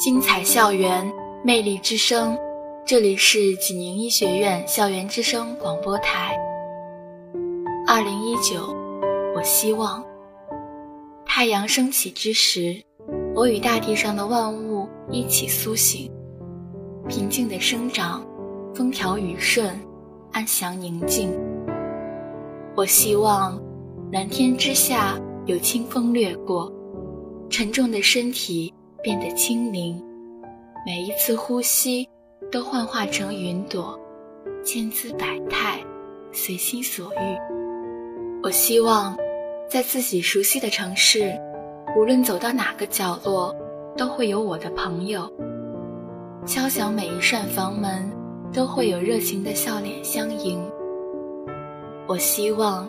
精彩校园，魅力之声。这里是济宁医学院校园之声广播台。二零一九，我希望太阳升起之时，我与大地上的万物一起苏醒，平静的生长，风调雨顺，安详宁静。我希望蓝天之下有清风掠过，沉重的身体变得轻灵，每一次呼吸。都幻化成云朵，千姿百态，随心所欲。我希望，在自己熟悉的城市，无论走到哪个角落，都会有我的朋友。敲响每一扇房门，都会有热情的笑脸相迎。我希望，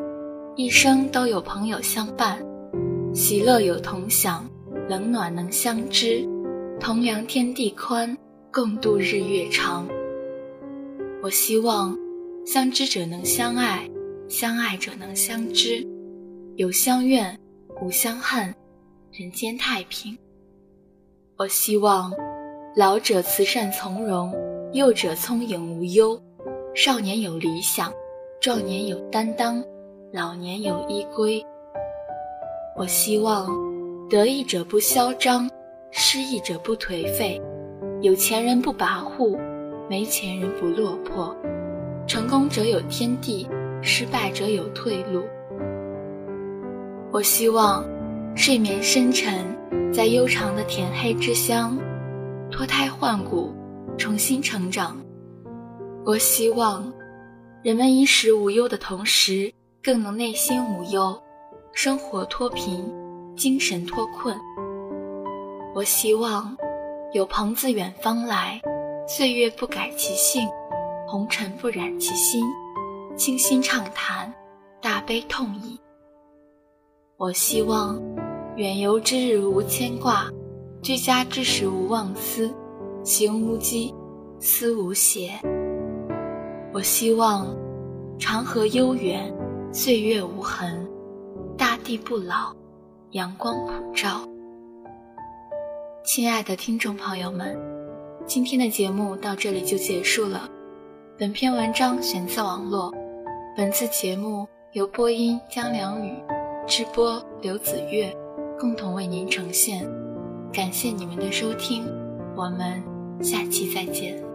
一生都有朋友相伴，喜乐有同享，冷暖能相知，同量天地宽。共度日月长。我希望，相知者能相爱，相爱者能相知，有相怨，无相恨，人间太平。我希望，老者慈善从容，幼者聪颖无忧，少年有理想，壮年有担当，老年有依归。我希望，得意者不嚣张，失意者不颓废。有钱人不跋扈，没钱人不落魄。成功者有天地，失败者有退路。我希望睡眠深沉，在悠长的甜黑之乡脱胎换骨，重新成长。我希望人们衣食无忧的同时，更能内心无忧，生活脱贫，精神脱困。我希望。有朋自远方来，岁月不改其性，红尘不染其心，倾心畅谈，大悲痛饮。我希望远游之日无牵挂，居家之时无妄思，行无羁，思无邪。我希望长河悠远，岁月无痕，大地不老，阳光普照。亲爱的听众朋友们，今天的节目到这里就结束了。本篇文章选自网络，本次节目由播音江良宇、直播刘子月共同为您呈现。感谢你们的收听，我们下期再见。